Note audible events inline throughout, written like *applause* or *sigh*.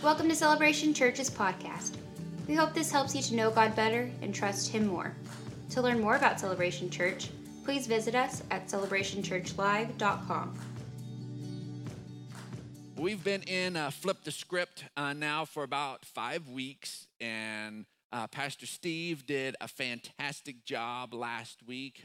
Welcome to Celebration Church's podcast. We hope this helps you to know God better and trust Him more. To learn more about Celebration Church, please visit us at celebrationchurchlive.com. We've been in uh, Flip the Script uh, now for about five weeks, and uh, Pastor Steve did a fantastic job last week.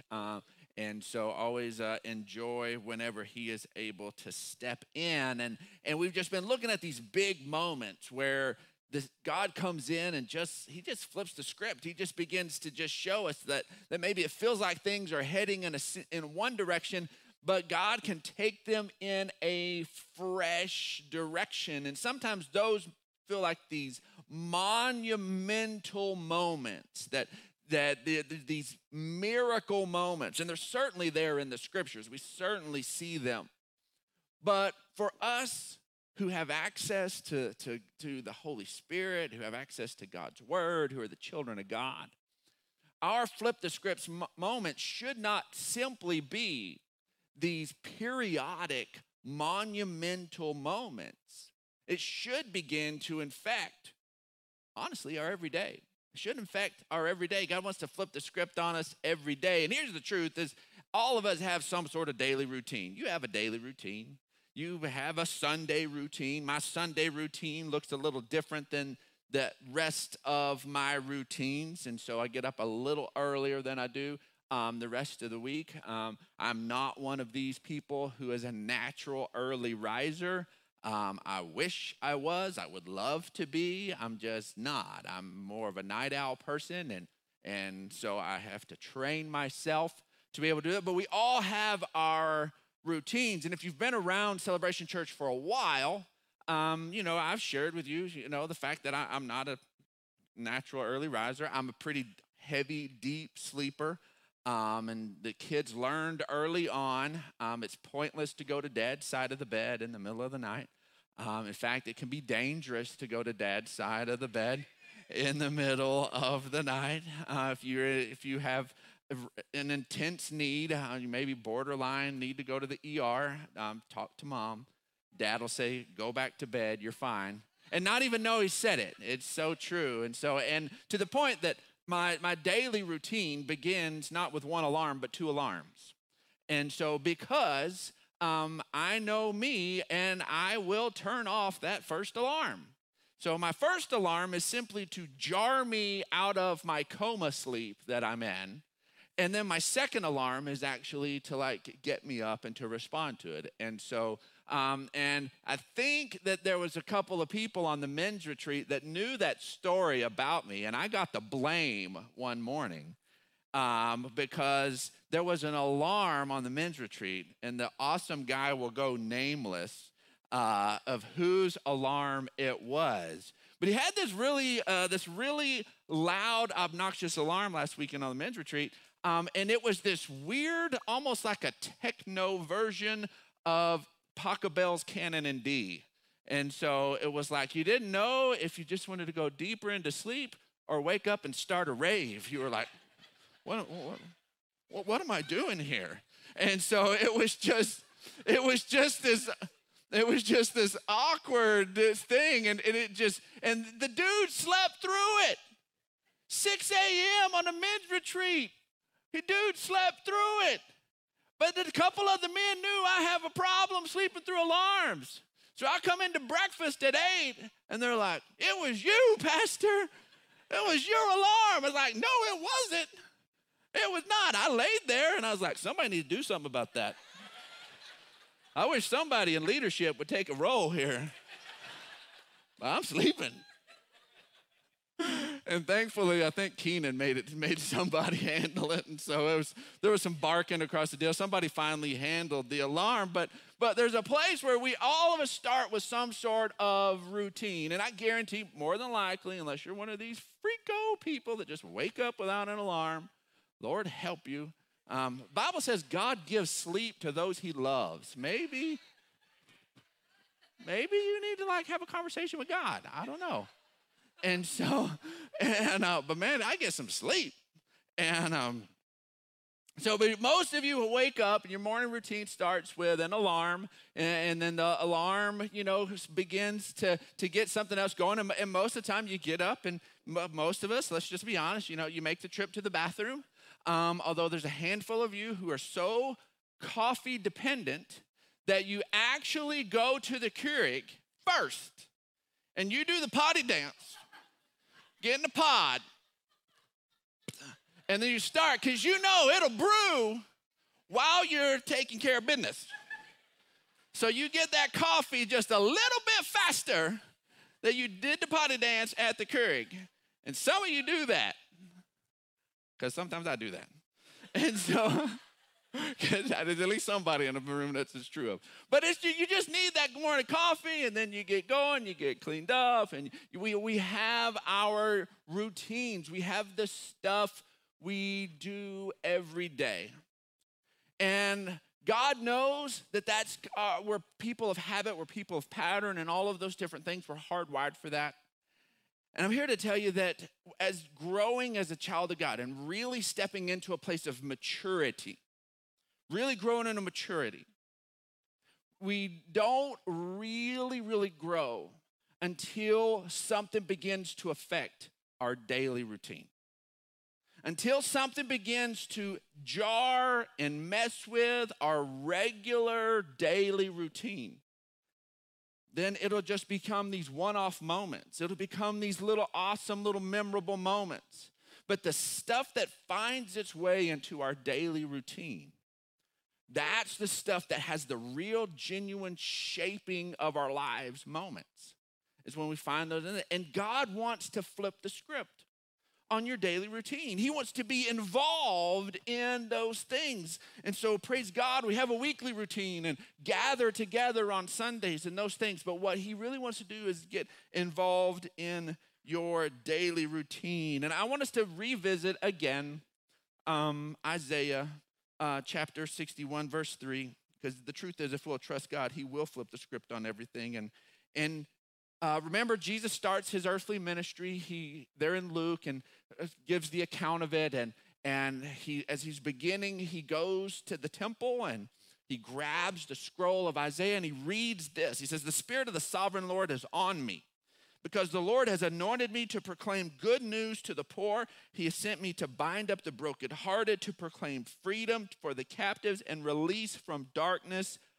And so always uh, enjoy whenever he is able to step in. And, and we've just been looking at these big moments where this, God comes in and just he just flips the script. He just begins to just show us that that maybe it feels like things are heading in a in one direction, but God can take them in a fresh direction. And sometimes those feel like these monumental moments that that the, the, these miracle moments, and they're certainly there in the scriptures, we certainly see them. But for us who have access to, to, to the Holy Spirit, who have access to God's Word, who are the children of God, our flip the scripts moments should not simply be these periodic, monumental moments. It should begin to infect, honestly, our everyday. Should infect our everyday. God wants to flip the script on us every day. And here's the truth is all of us have some sort of daily routine. You have a daily routine. You have a Sunday routine. My Sunday routine looks a little different than the rest of my routines. And so I get up a little earlier than I do um, the rest of the week. Um, I'm not one of these people who is a natural early riser. Um, I wish I was. I would love to be. I'm just not. I'm more of a night owl person, and and so I have to train myself to be able to do it. But we all have our routines, and if you've been around Celebration Church for a while, um, you know I've shared with you, you know, the fact that I, I'm not a natural early riser. I'm a pretty heavy, deep sleeper. Um, and the kids learned early on um, it's pointless to go to dad's side of the bed in the middle of the night. Um, in fact, it can be dangerous to go to dad's side of the bed in the middle of the night. Uh, if, you if you have an intense need, uh, you maybe borderline need to go to the ER, um, talk to mom. Dad will say, Go back to bed, you're fine. And not even know he said it. It's so true. And so, and to the point that my, my daily routine begins not with one alarm, but two alarms. And so, because um, I know me and I will turn off that first alarm. So, my first alarm is simply to jar me out of my coma sleep that I'm in. And then my second alarm is actually to like get me up and to respond to it. And so, um, and I think that there was a couple of people on the men's retreat that knew that story about me, and I got the blame one morning um, because there was an alarm on the men's retreat, and the awesome guy will go nameless uh, of whose alarm it was. But he had this really, uh, this really loud, obnoxious alarm last weekend on the men's retreat, um, and it was this weird, almost like a techno version of Pachelbel's Canon in D. And so it was like you didn't know if you just wanted to go deeper into sleep or wake up and start a rave. You were like, what, what, what, am I doing here? And so it was just, it was just this, it was just this awkward this thing. And, and it just, and the dude slept through it. 6 a.m. on a men's retreat. The dude slept through it. But a couple of the men knew I have a problem sleeping through alarms. So I come into breakfast at 8 and they're like, It was you, Pastor. It was your alarm. I was like, No, it wasn't. It was not. I laid there and I was like, Somebody needs to do something about that. I wish somebody in leadership would take a role here. But I'm sleeping and thankfully, I think Keenan made it made somebody *laughs* handle it, and so it was there was some barking across the deal. Somebody finally handled the alarm, but but there's a place where we all of us start with some sort of routine, and I guarantee more than likely, unless you're one of these freako people that just wake up without an alarm, Lord help you. Um, Bible says God gives sleep to those He loves. Maybe, maybe you need to like have a conversation with God. I don't know. And so, *laughs* and uh, but man, I get some sleep. And um, So, but most of you wake up and your morning routine starts with an alarm, and, and then the alarm, you know, begins to, to get something else going. And, and most of the time, you get up, and most of us, let's just be honest, you know, you make the trip to the bathroom. Um, although there's a handful of you who are so coffee dependent that you actually go to the Keurig first and you do the potty dance, get in the pod, and then you start because you know it'll brew while you're taking care of business. So you get that coffee just a little bit faster than you did the potty dance at the Keurig. And some of you do that because sometimes I do that. *laughs* And so, *laughs* there's at least somebody in the room that's it's true of. But it's you just need that morning coffee, and then you get going, you get cleaned up, and we we have our routines. We have the stuff we do every day. And God knows that that's uh, we're people of habit, we're people of pattern, and all of those different things. We're hardwired for that. And I'm here to tell you that as growing as a child of God and really stepping into a place of maturity, really growing into maturity, we don't really, really grow until something begins to affect our daily routine. Until something begins to jar and mess with our regular daily routine, then it'll just become these one off moments. It'll become these little awesome, little memorable moments. But the stuff that finds its way into our daily routine, that's the stuff that has the real, genuine shaping of our lives moments, is when we find those. And God wants to flip the script on your daily routine. He wants to be involved in those things. And so, praise God, we have a weekly routine and gather together on Sundays and those things. But what He really wants to do is get involved in your daily routine. And I want us to revisit again um, Isaiah uh, chapter 61, verse 3. Because the truth is, if we'll trust God, He will flip the script on everything. And, and uh, remember, Jesus starts his earthly ministry. He there in Luke and uh, gives the account of it. And and he, as he's beginning, he goes to the temple and he grabs the scroll of Isaiah and he reads this. He says, "The Spirit of the Sovereign Lord is on me." Because the Lord has anointed me to proclaim good news to the poor. He has sent me to bind up the brokenhearted, to proclaim freedom for the captives and release from darkness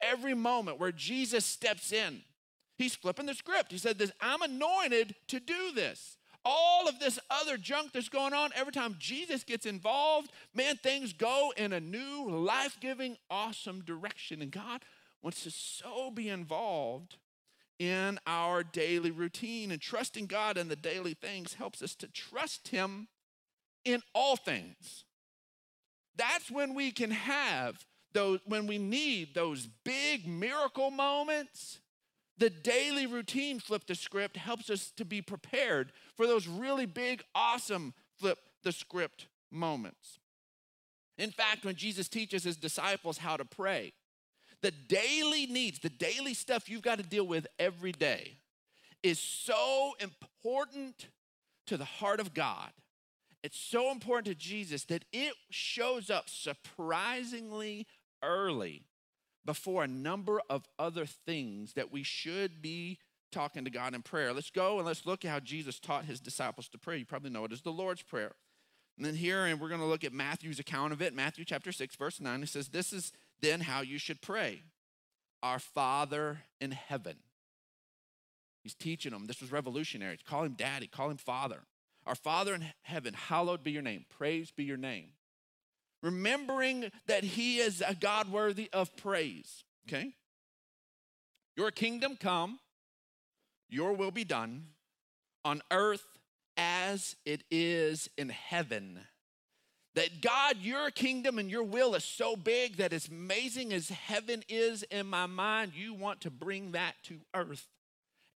every moment where Jesus steps in, he's flipping the script. He said, this, I'm anointed to do this. All of this other junk that's going on, every time Jesus gets involved, man, things go in a new, life giving, awesome direction. And God wants to so be involved in our daily routine. And trusting God in the daily things helps us to trust Him in all things. That's when we can have those, when we need those big miracle moments, the daily routine flip the script helps us to be prepared for those really big, awesome flip the script moments. In fact, when Jesus teaches his disciples how to pray, the daily needs, the daily stuff you've got to deal with every day is so important to the heart of God. It's so important to Jesus that it shows up surprisingly early before a number of other things that we should be talking to God in prayer. Let's go and let's look at how Jesus taught his disciples to pray. You probably know it as the Lord's Prayer. And then here, and we're going to look at Matthew's account of it. Matthew chapter 6, verse 9, it says, This is then how you should pray Our Father in heaven. He's teaching them. This was revolutionary. Call him daddy, call him father. Our Father in heaven, hallowed be your name. Praise be your name remembering that He is a God worthy of praise. Okay? Your kingdom come, your will be done on earth as it is in heaven. That God, your kingdom and your will is so big that as amazing as heaven is in my mind, you want to bring that to earth.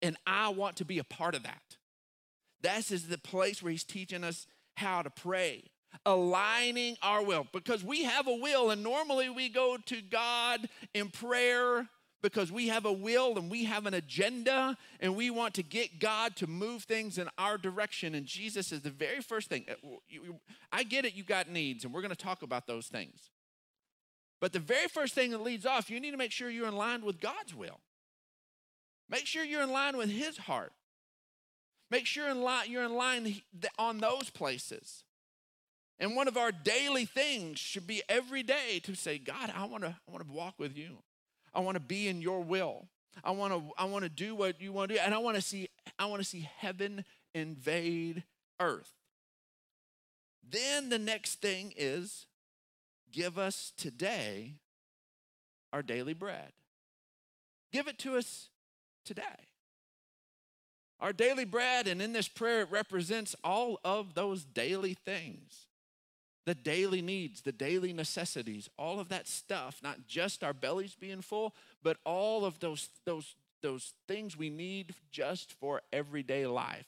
And I want to be a part of that. This is the place where he's teaching us how to pray, aligning our will, because we have a will, and normally we go to God in prayer because we have a will and we have an agenda and we want to get God to move things in our direction. And Jesus is the very first thing. Uh, I get it, you got needs, and we're going to talk about those things. But the very first thing that leads off, you need to make sure you're in line with God's will. Make sure you're in line with His heart. Make sure you're in line on those places. And one of our daily things should be every day to say, God, I want to I want to walk with you. I want to be in your will. I want to I want to do what you want to do and I want to see I want to see heaven invade earth. Then the next thing is give us today our daily bread. Give it to us today. Our daily bread, and in this prayer, it represents all of those daily things the daily needs, the daily necessities, all of that stuff, not just our bellies being full, but all of those, those, those things we need just for everyday life.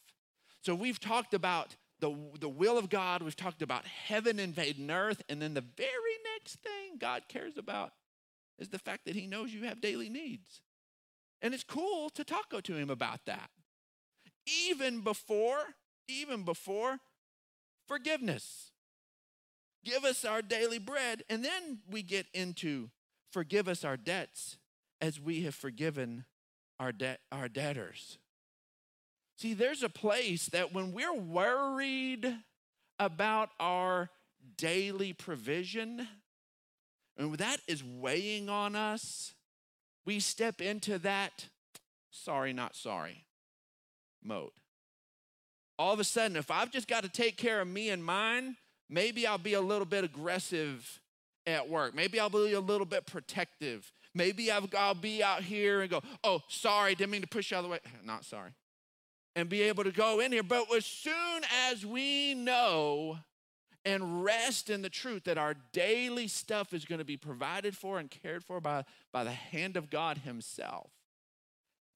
So we've talked about the, the will of God, we've talked about heaven invading earth, and then the very next thing God cares about is the fact that He knows you have daily needs. And it's cool to talk to Him about that. Even before, even before forgiveness give us our daily bread. And then we get into forgive us our debts as we have forgiven our, de- our debtors. See, there's a place that when we're worried about our daily provision, and that is weighing on us, we step into that sorry, not sorry mode. All of a sudden, if I've just got to take care of me and mine, Maybe I'll be a little bit aggressive at work. Maybe I'll be a little bit protective. Maybe I'll be out here and go, oh, sorry, didn't mean to push you out of the way. Not sorry. And be able to go in here. But as soon as we know and rest in the truth that our daily stuff is going to be provided for and cared for by, by the hand of God Himself,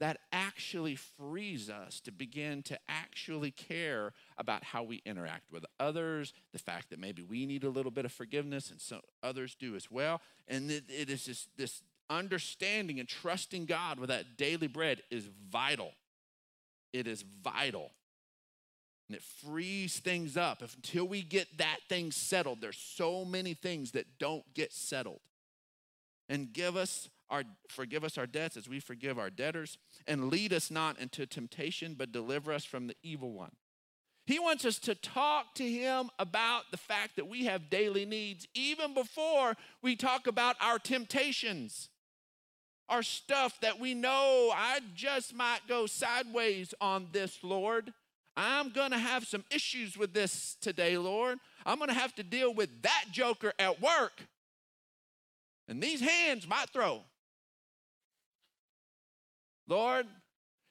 that actually frees us to begin to actually care about how we interact with others, the fact that maybe we need a little bit of forgiveness and so others do as well. And it, it is just this understanding and trusting God with that daily bread is vital. It is vital. And it frees things up. If, until we get that thing settled, there's so many things that don't get settled. And give us our, forgive us our debts as we forgive our debtors, and lead us not into temptation, but deliver us from the evil one. He wants us to talk to him about the fact that we have daily needs, even before we talk about our temptations, our stuff that we know I just might go sideways on this, Lord. I'm going to have some issues with this today, Lord. I'm going to have to deal with that joker at work. And these hands might throw. Lord,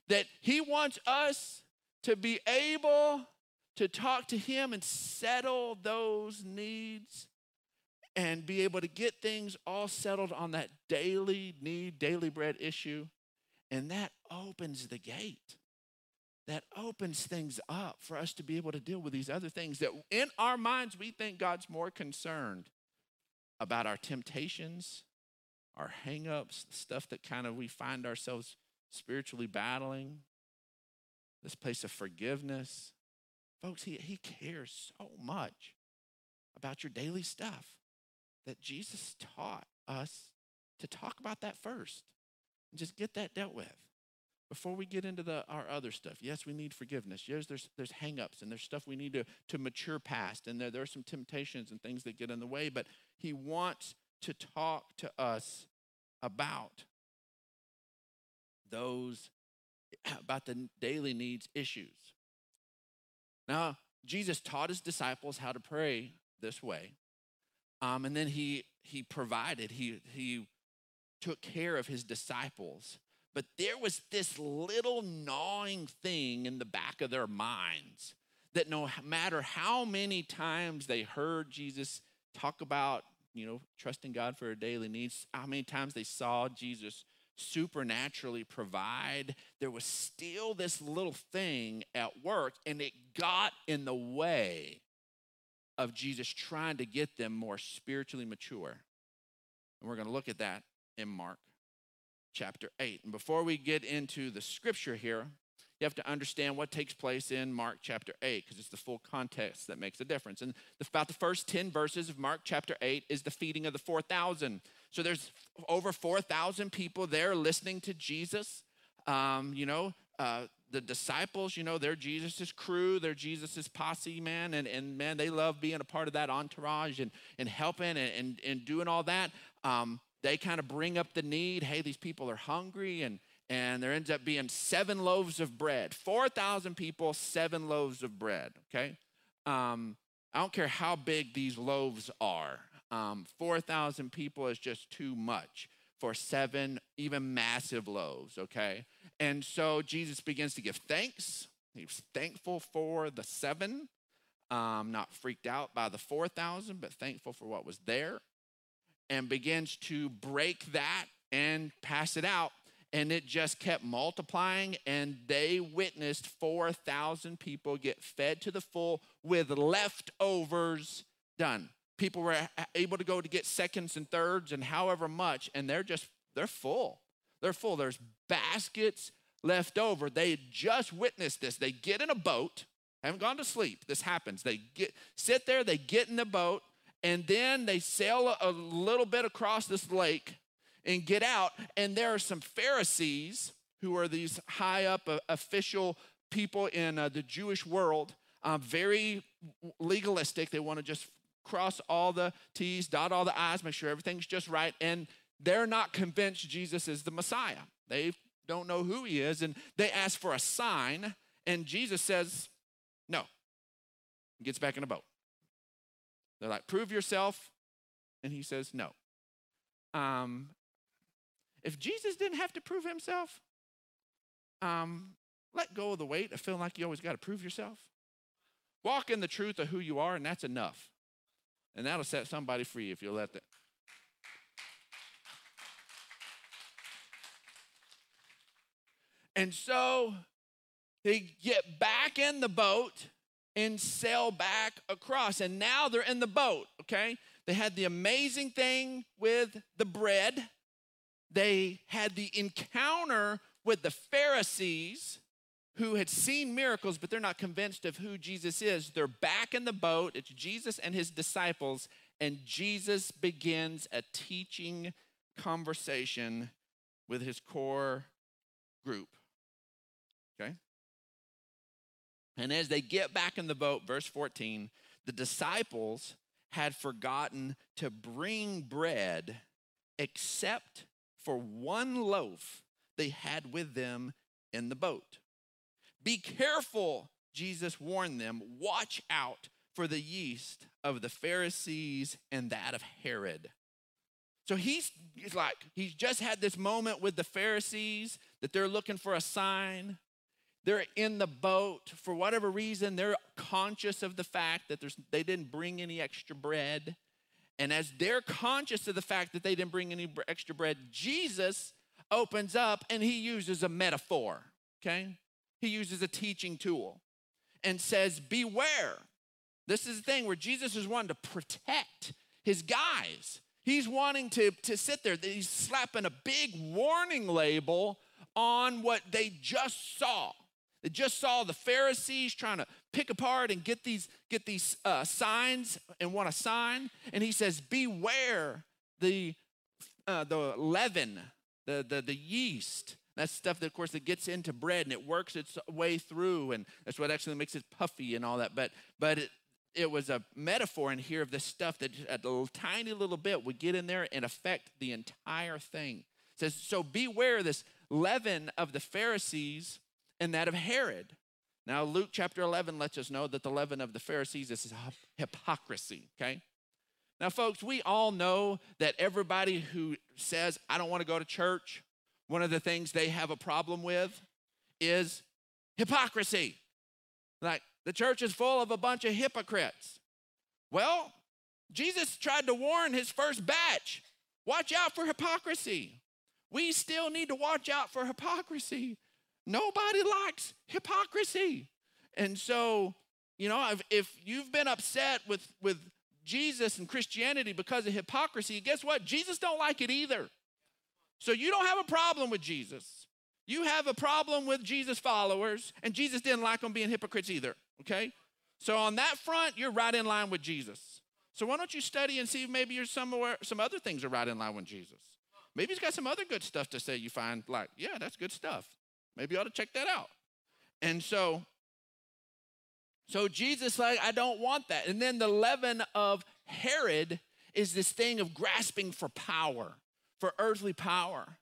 that He wants us to be able to talk to Him and settle those needs and be able to get things all settled on that daily need, daily bread issue. And that opens the gate. That opens things up for us to be able to deal with these other things that in our minds we think God's more concerned about our temptations, our hangups, the stuff that kind of we find ourselves spiritually battling, this place of forgiveness. Folks, he, he cares so much about your daily stuff that Jesus taught us to talk about that first and just get that dealt with before we get into the, our other stuff. Yes, we need forgiveness. Yes, there's, there's hangups and there's stuff we need to, to mature past, and there, there are some temptations and things that get in the way, but he wants to talk to us about those about the daily needs issues. Now, Jesus taught his disciples how to pray this way. Um, and then he he provided, he he took care of his disciples. But there was this little gnawing thing in the back of their minds that no matter how many times they heard Jesus talk about, you know, trusting God for their daily needs, how many times they saw Jesus supernaturally provide, there was still this little thing at work, and it got in the way of Jesus trying to get them more spiritually mature. And we're going to look at that in Mark chapter 8. And before we get into the scripture here, you have to understand what takes place in Mark chapter 8 because it's the full context that makes a difference. And about the first 10 verses of Mark chapter 8 is the feeding of the 4,000. So there's over 4,000 people there listening to Jesus. Um, you know, uh, the disciples, you know, they're Jesus's crew, they're Jesus's posse, man, and, and man, they love being a part of that entourage and, and helping and, and, and doing all that. Um, they kind of bring up the need. Hey, these people are hungry, and and there ends up being seven loaves of bread. Four thousand people, seven loaves of bread. Okay, um, I don't care how big these loaves are. Um, Four thousand people is just too much for seven, even massive loaves. Okay, and so Jesus begins to give thanks. He's thankful for the seven, um, not freaked out by the 4,000, but thankful for what was there, and begins to break that and pass it out. And it just kept multiplying, and they witnessed 4,000 people get fed to the full with leftovers done. People were able to go to get seconds and thirds and however much, and they're just, they're full. They're full. There's baskets left over. They just witnessed this. They get in a boat, haven't gone to sleep. This happens. They get sit there, they get in the boat, and then they sail a, little bit across this lake and get out. And there are some Pharisees who are these high up uh, official people in uh, the Jewish world, uh, very legalistic. They want to just cross all the T's, dot all the I's, make sure everything's just right. And they're not convinced Jesus is the Messiah. They don't know who he is, and they ask for a sign, and Jesus says, No. He gets back in a boat. They're like, Prove yourself. And he says, No. Um, if Jesus didn't have to prove himself, um, let go of the weight of feeling like you always got to prove yourself. Walk in the truth of who you are, and that's enough. And that'll set somebody free if you'll let that. And so they get back in the boat and sail back across. And now they're in the boat, okay? They had the amazing thing with the bread, they had the encounter with the Pharisees who had seen miracles, but they're not convinced of who Jesus is. They're back in the boat. It's Jesus and his disciples, and Jesus begins a teaching conversation with his core group. Okay? And as they get back in the boat, verse 14, the disciples had forgotten to bring bread except for one loaf they had with them in the boat. Be careful, Jesus warned them. Watch out for the yeast of the Pharisees and that of Herod. So he's, he's like, he's just had this moment with the Pharisees that they're looking for a sign. They're in the boat for whatever reason. They're conscious of the fact that there's, they didn't bring any extra bread. And as they're conscious of the fact that they didn't bring any extra bread, Jesus opens up and he uses a metaphor, okay? He uses a teaching tool and says, Beware. This is the thing where Jesus is wanting to protect his guys. He's wanting to, to sit there, he's slapping a big warning label on what they just saw. They just saw the Pharisees trying to pick apart and get these, get these uh, signs and want a sign. And he says, Beware the, uh, the leaven, the, the, the yeast. That's stuff that, of course, it gets into bread and it works its way through, and that's what actually makes it puffy and all that. But, but it, it was a metaphor in here of this stuff that a little, tiny little bit would get in there and affect the entire thing. It says, so beware this leaven of the Pharisees and that of Herod. Now, Luke chapter 11 lets us know that the leaven of the Pharisees is hypocrisy, okay? Now, folks, we all know that everybody who says, I don't want to go to church, one of the things they have a problem with is hypocrisy. Like, The church is full of a bunch of hypocrites. Well, Jesus tried to warn his first batch watch out for hypocrisy. We still need to watch out for hypocrisy. Nobody likes hypocrisy. And so, you know, if, if you've been upset with, with Jesus and Christianity because of hypocrisy, guess what? Jesus don't like it either. So you don't have a problem with Jesus. You have a problem with Jesus followers, and Jesus didn't like them being hypocrites either, okay? So on that front, you're right in line with Jesus. So why don't you study and see if maybe you're somewhere some other things are right in line with Jesus. Maybe he's got some other good stuff to say you find like, yeah, that's good stuff. Maybe you ought to check that out. And so so Jesus like, I don't want that. And then the leaven of Herod is this thing of grasping for power, for earthly power.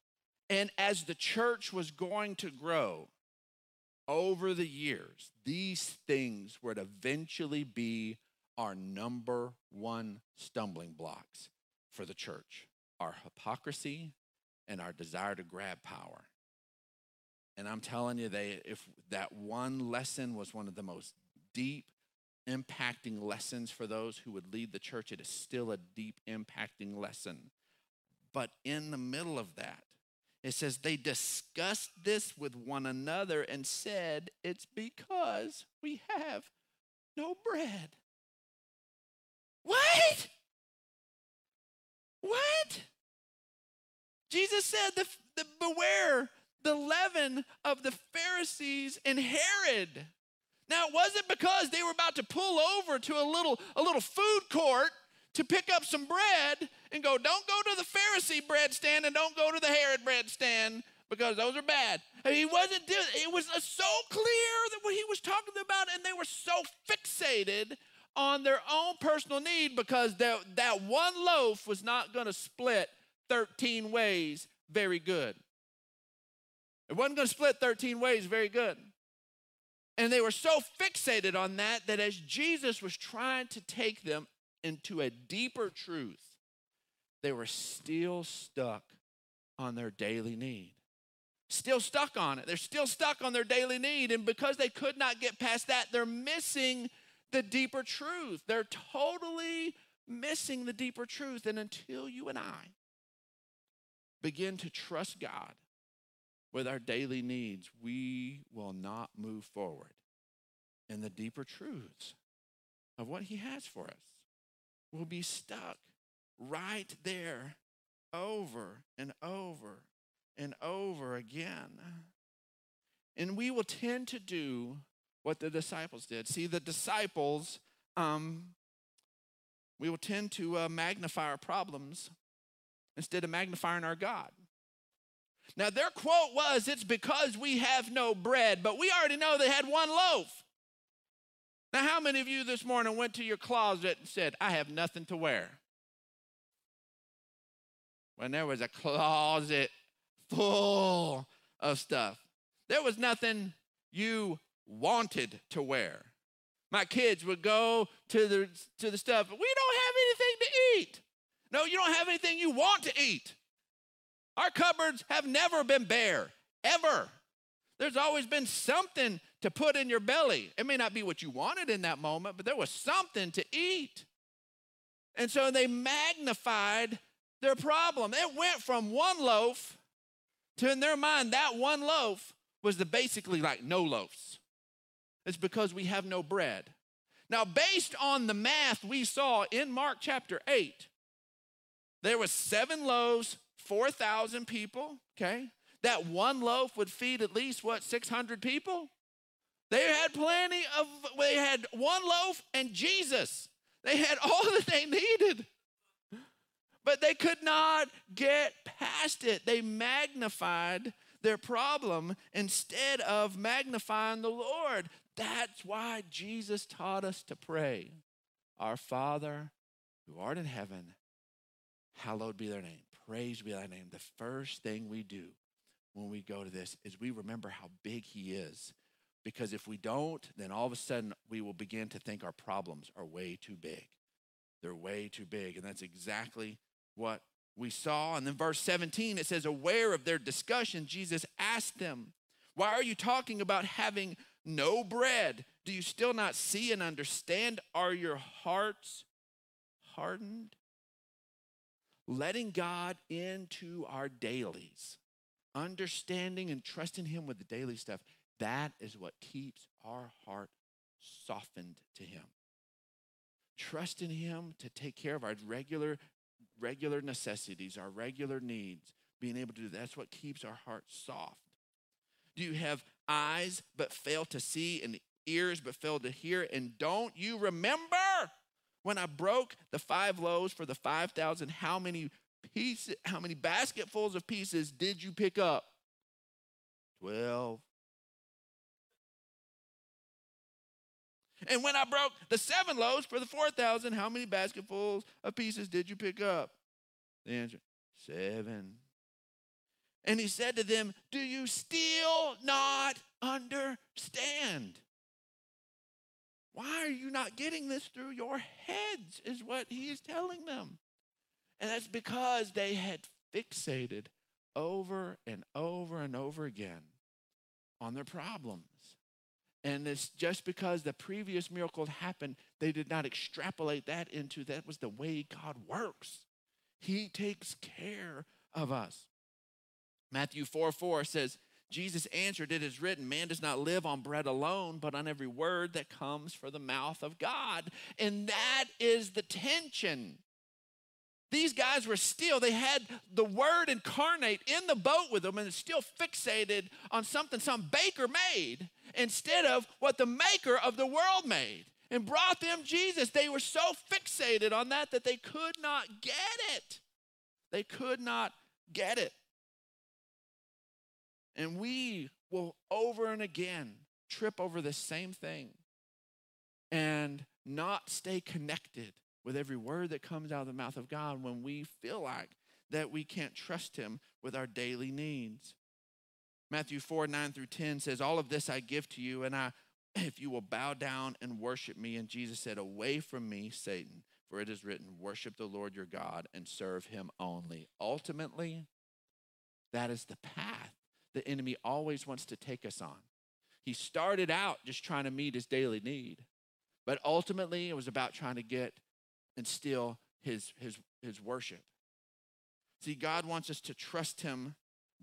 And as the church was going to grow over the years, these things would eventually be our number one stumbling blocks for the church our hypocrisy and our desire to grab power. And I'm telling you, they, if that one lesson was one of the most deep, impacting lessons for those who would lead the church, it is still a deep, impacting lesson. But in the middle of that, it says they discussed this with one another and said, It's because we have no bread. What? What? Jesus said, the, the, Beware the leaven of the Pharisees and Herod. Now, it wasn't because they were about to pull over to a little, a little food court to pick up some bread and go, don't go to the Pharisee bread stand and don't go to the Herod bread stand because those are bad. He wasn't doing it was so clear that what he was talking about, and they were so fixated on their own personal need because that, that one loaf was not going to split 13 ways very good. It wasn't going to split 13 ways very good. And they were so fixated on that that as Jesus was trying to take them into a deeper truth, they were still stuck on their daily need. Still stuck on it. They're still stuck on their daily need. And because they could not get past that, they're missing the deeper truth. They're totally missing the deeper truth. And until you and I begin to trust God with our daily needs, we will not move forward in the deeper truths of what He has for us. We'll be stuck right there over and over and over again. And we will tend to do what the disciples did. See, the disciples, um, we will tend to uh, magnify our problems instead of magnifying our God. Now, their quote was, It's because we have no bread, but we already know they had one loaf. Now, how many of you this morning went to your closet and said, I have nothing to wear? When there was a closet full of stuff, there was nothing you wanted to wear. My kids would go to the, to the stuff, we don't have anything to eat. No, you don't have anything you want to eat. Our cupboards have never been bare, ever. There's always been something to put in your belly. It may not be what you wanted in that moment, but there was something to eat. And so they magnified their problem. It went from one loaf to, in their mind, that one loaf was the basically like no loaves. It's because we have no bread. Now, based on the math we saw in Mark chapter 8, there was seven loaves, 4,000 people, okay? That one loaf would feed at least, what, 600 people? They had plenty of, they had one loaf and Jesus. They had *laughs* all that they needed. But they could not get past it. They magnified their problem instead of magnifying the Lord. That's why Jesus taught us to pray Our Father who art in heaven, hallowed be thy name. Praise be thy name. The first thing we do when we go to this is we remember how big he is. Because if we don't, then all of a sudden we will begin to think our problems are way too big. They're way too big. And that's exactly what we saw. And then verse 17, it says, Aware of their discussion, Jesus asked them, Why are you talking about having no bread. Do you still not see and understand? Are your hearts hardened? Letting God into our dailies, understanding and trusting Him with the daily stuff, that is what keeps our heart softened to Him. Trusting Him to take care of our regular, regular necessities, our regular needs, being able to do that. that's what keeps our heart soft. Do you have eyes but fail to see and ears but fail to hear? And don't you remember when I broke the five loaves for the 5,000? How many pieces, how many basketfuls of pieces did you pick up? 12. And when I broke the seven loaves for the 4,000, how many basketfuls of pieces did you pick up? The answer, seven. And he said to them, Do you still not understand? Why are you not getting this through your heads? Is what he is telling them. And that's because they had fixated over and over and over again on their problems. And it's just because the previous miracle happened, they did not extrapolate that into that was the way God works. He takes care of us. Matthew 4 4 says, Jesus answered, It is written, man does not live on bread alone, but on every word that comes from the mouth of God. And that is the tension. These guys were still, they had the word incarnate in the boat with them and still fixated on something some baker made instead of what the maker of the world made and brought them Jesus. They were so fixated on that that they could not get it. They could not get it. And we will over and again trip over the same thing and not stay connected with every word that comes out of the mouth of God when we feel like that we can't trust Him with our daily needs. Matthew 4 9 through 10 says, All of this I give to you, and I, *clears throat* if you will bow down and worship me. And Jesus said, Away from me, Satan, for it is written, Worship the Lord your God and serve him only. Ultimately, that is the path the enemy always wants to take us on. He started out just trying to meet his daily need, but ultimately it was about trying to get and steal his, his, his worship. See, God wants us to trust him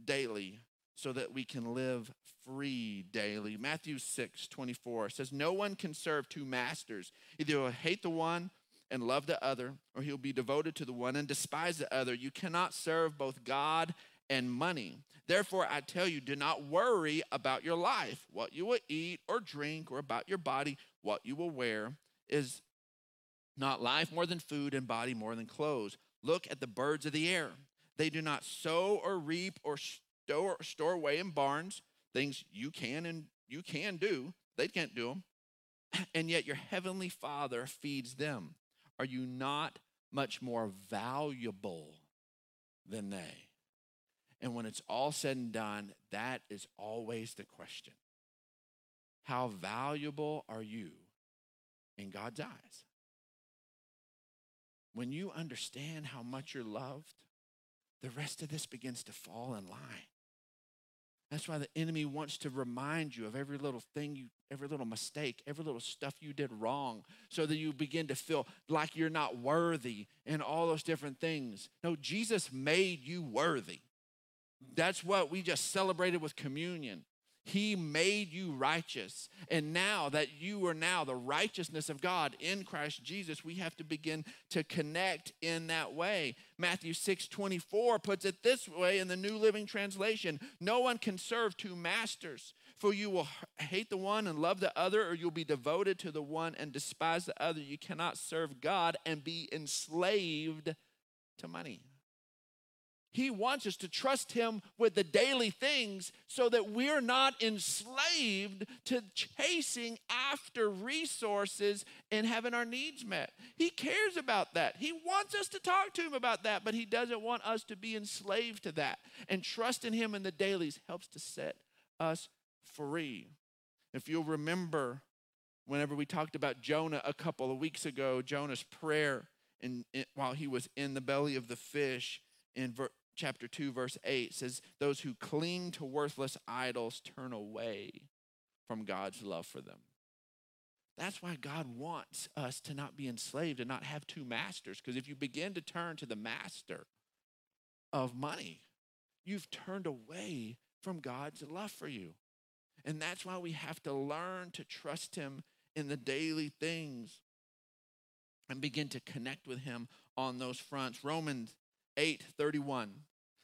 daily so that we can live free daily. Matthew 6 24 says, No one can serve two masters. Either he'll hate the one and love the other, or he'll be devoted to the one and despise the other. You cannot serve both God and money. Therefore, I tell you, do not worry about your life, what you will eat or drink, or about your body, what you will wear. Is not life more than food and body more than clothes? Look at the birds of the air. They do not sow or reap or store, store away in barns, things you can and you can do. They can't do them. *clears throat* And yet your heavenly Father feeds them. Are you not much more valuable than they? And when it's all said and done, that is always the question. How valuable are you in God's eyes? When you understand how much you're loved, the rest of this begins to fall in line. That's why the enemy wants to remind you of every little thing you, every little mistake, every little stuff you did wrong, so that you begin to feel like you're not worthy and all those different things. No, Jesus made you worthy. That's what we just celebrated with communion. He made you righteous. And now that you are now the righteousness of God in Christ Jesus, we have to begin to connect in that way. Matthew 6 24 puts it this way in the New Living Translation No one can serve two masters, for you will hate the one and love the other, or you'll be devoted to the one and despise the other. You cannot serve God and be enslaved to money. He wants us to trust Him with the daily things so that we're not enslaved to chasing after resources and having our needs met. He cares about that. He wants us to talk to Him about that, but He doesn't want us to be enslaved to that. And trusting Him in the dailies helps to set us free. If you'll remember, whenever we talked about Jonah a couple of weeks ago, Jonah's prayer in, in while he was in the belly of the fish in chapter 2 verse 8 says those who cling to worthless idols turn away from God's love for them. That's why God wants us to not be enslaved and not have two masters. Because if you begin to turn to the master of money, you've turned away from God's love for you. And that's why we have to learn to trust Him in the daily things and begin to connect with Him on those fronts. Romans 8 31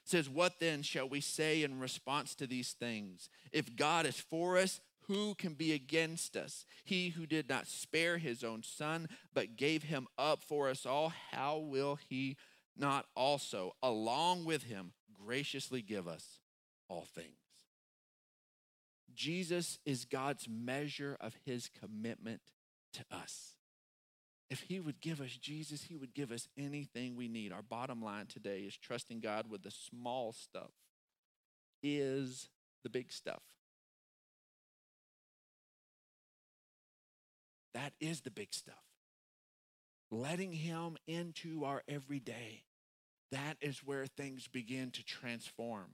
says, What then shall we say in response to these things? If God is for us, who can be against us? He who did not spare his own son, but gave him up for us all, how will he not also, along with him, graciously give us all things? Jesus is God's measure of his commitment to us. If he would give us Jesus, he would give us anything we need. Our bottom line today is trusting God with the small stuff is the big stuff. That is the big stuff. Letting him into our everyday. That is where things begin to transform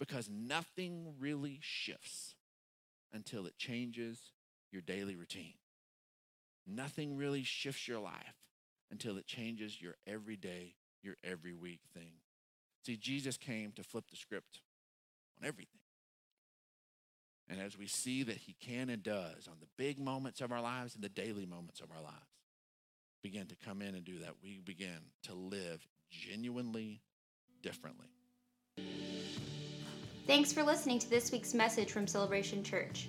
because nothing really shifts until it changes your daily routine. Nothing really shifts your life until it changes your everyday, your every week thing. See, Jesus came to flip the script on everything. And as we see that he can and does on the big moments of our lives and the daily moments of our lives, begin to come in and do that, we begin to live genuinely differently. Thanks for listening to this week's message from Celebration Church.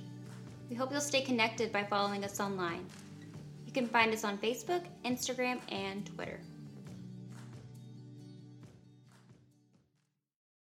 We hope you'll stay connected by following us online. You can find us on Facebook, Instagram, and Twitter.